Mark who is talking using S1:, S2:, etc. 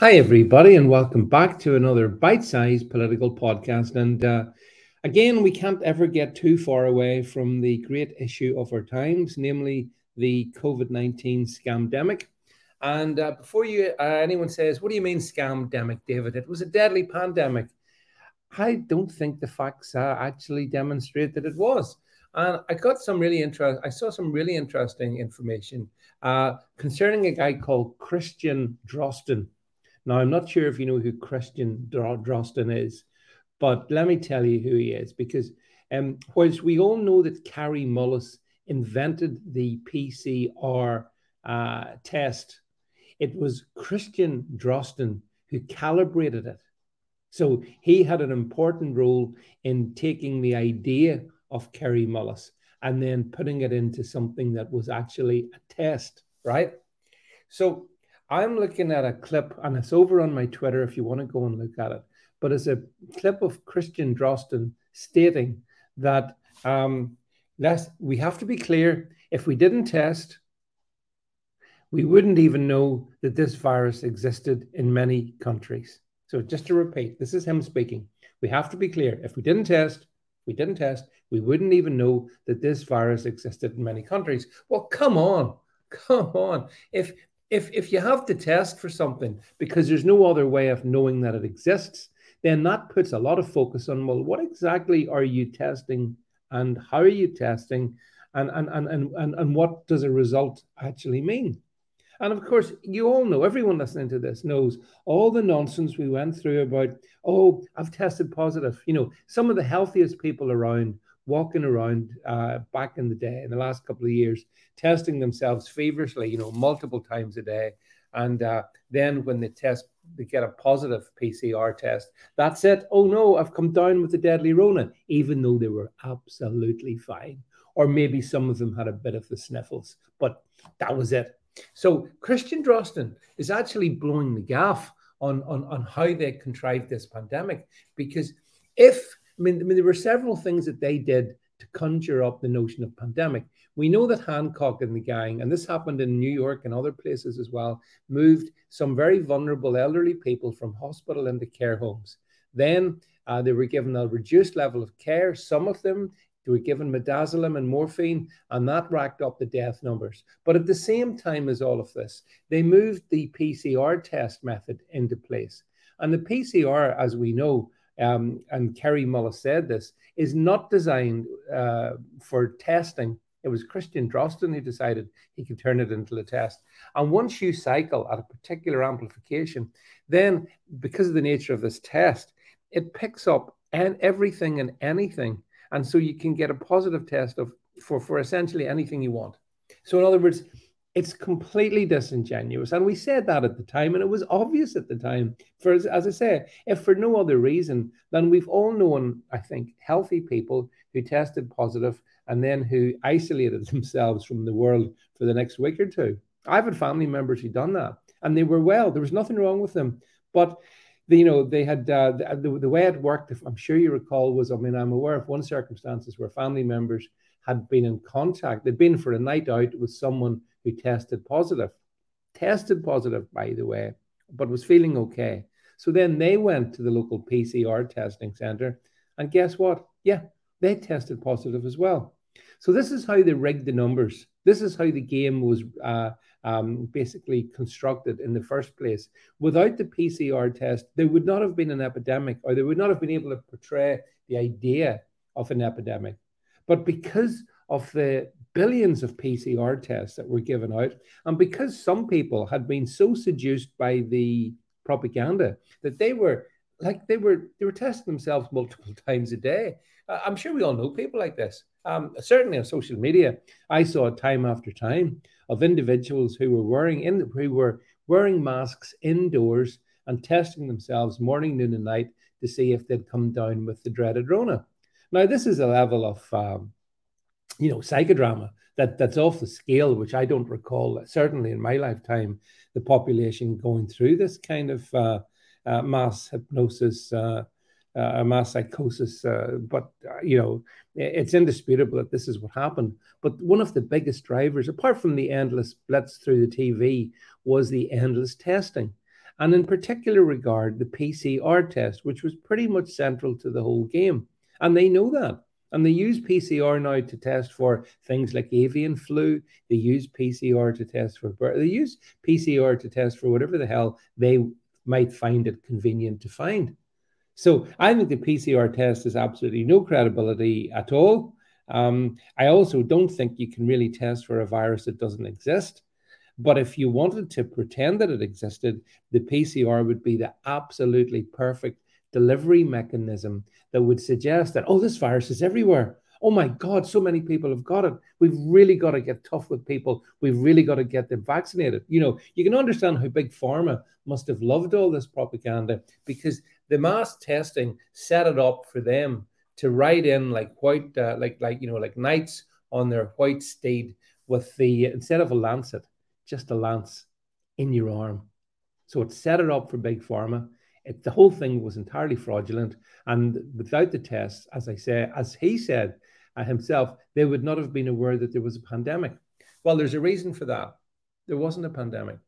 S1: Hi, everybody, and welcome back to another bite sized political podcast. And uh, again, we can't ever get too far away from the great issue of our times, namely the COVID 19 scamdemic. And uh, before you uh, anyone says, What do you mean scamdemic, David? It was a deadly pandemic. I don't think the facts uh, actually demonstrate that it was. And I got some really interesting, I saw some really interesting information uh, concerning a guy called Christian Drosten now, I'm not sure if you know who Christian Drosten is, but let me tell you who he is because um, whilst we all know that Kary Mullis invented the PCR uh, test, it was Christian Drosten who calibrated it. So he had an important role in taking the idea of Kary Mullis and then putting it into something that was actually a test, right? So I'm looking at a clip, and it's over on my Twitter if you want to go and look at it. But it's a clip of Christian Drosten stating that um, let's, we have to be clear if we didn't test, we wouldn't even know that this virus existed in many countries. So, just to repeat, this is him speaking. We have to be clear if we didn't test, we didn't test, we wouldn't even know that this virus existed in many countries. Well, come on, come on. If if if you have to test for something because there's no other way of knowing that it exists, then that puts a lot of focus on well, what exactly are you testing and how are you testing and and and and, and, and what does a result actually mean? And of course, you all know, everyone listening to this knows all the nonsense we went through about, oh, I've tested positive. You know, some of the healthiest people around walking around uh, back in the day, in the last couple of years, testing themselves feverishly, you know, multiple times a day. And uh, then when they test, they get a positive PCR test. That's it. Oh no, I've come down with the deadly Rona, even though they were absolutely fine. Or maybe some of them had a bit of the sniffles, but that was it. So Christian Drosten is actually blowing the gaff on, on, on how they contrived this pandemic. Because if I mean, I mean, there were several things that they did to conjure up the notion of pandemic. We know that Hancock and the gang, and this happened in New York and other places as well, moved some very vulnerable elderly people from hospital into care homes. Then uh, they were given a reduced level of care. Some of them were given midazolam and morphine, and that racked up the death numbers. But at the same time as all of this, they moved the PCR test method into place. And the PCR, as we know, um, and Kary Mullis said this, is not designed uh, for testing. It was Christian Drosten who decided he could turn it into a test. And once you cycle at a particular amplification, then because of the nature of this test, it picks up and everything and anything. And so you can get a positive test of for, for essentially anything you want. So in other words, it's completely disingenuous. And we said that at the time, and it was obvious at the time. For as, I say, if for no other reason than we've all known, I think, healthy people who tested positive and then who isolated themselves from the world for the next week or two. I've had family members who done that, and they were well. There was nothing wrong with them, but you know they had uh, the, the way it worked. I'm sure you recall, was I mean I'm aware of one circumstances where family members had been in contact. They'd been for a night out with someone who tested positive, tested positive, by the way, but was feeling okay. So then they went to the local PCR testing center, and guess what? Yeah, they tested positive as well. So this is how they rigged the numbers. This is how the game was uh, um, basically constructed in the first place. Without the PCR test, there would not have been an epidemic, or they would not have been able to portray the idea of an epidemic. But because of the billions of PCR tests that were given out. And because some people had been so seduced by the propaganda that they were like they were they were testing themselves multiple times a day. I'm sure we all know people like this. Um, certainly on social media, I saw time after time of individuals who were wearing in who were wearing masks indoors and testing themselves morning, noon, and night to see if they'd come down with the dreaded Rona. Now, this is a level of um, you know, psychodrama that, that's off the scale, which I don't recall, certainly in my lifetime, the population going through this kind of uh, uh, mass hypnosis, uh, uh mass psychosis. Uh, but, uh, you know, it's indisputable that this is what happened. But one of the biggest drivers, apart from the endless blitz through the TV, was the endless testing. and in particular regard the PCR test, which was pretty much central to the whole game. And they know that. And they use PCR now to test for things like avian flu. They use PCR to test for. They use PCR to test for whatever the hell they might find it convenient to find. So I think the PCR test has absolutely no credibility at all. Um, I also don't think you can really test for a virus that doesn't exist. But if you wanted to pretend that it existed, the PCR would be the absolutely perfect delivery mechanism that would suggest that, oh, this virus is everywhere. Oh my God, so many people have got it. We've really got to get tough with people. We've really got to get them vaccinated. You know, you can understand how Big Pharma must have loved all this propaganda because the mass testing set it up for them to ride in like white, uh, like like you know, like knights on their white steed with the instead of a lancet, just a lance in your arm. So it set it up for big pharma. It, the whole thing was entirely fraudulent, and without the tests, as I say, as he said uh, himself, they would not have been aware that there was a pandemic. Well, there's a reason for that. There wasn't a pandemic.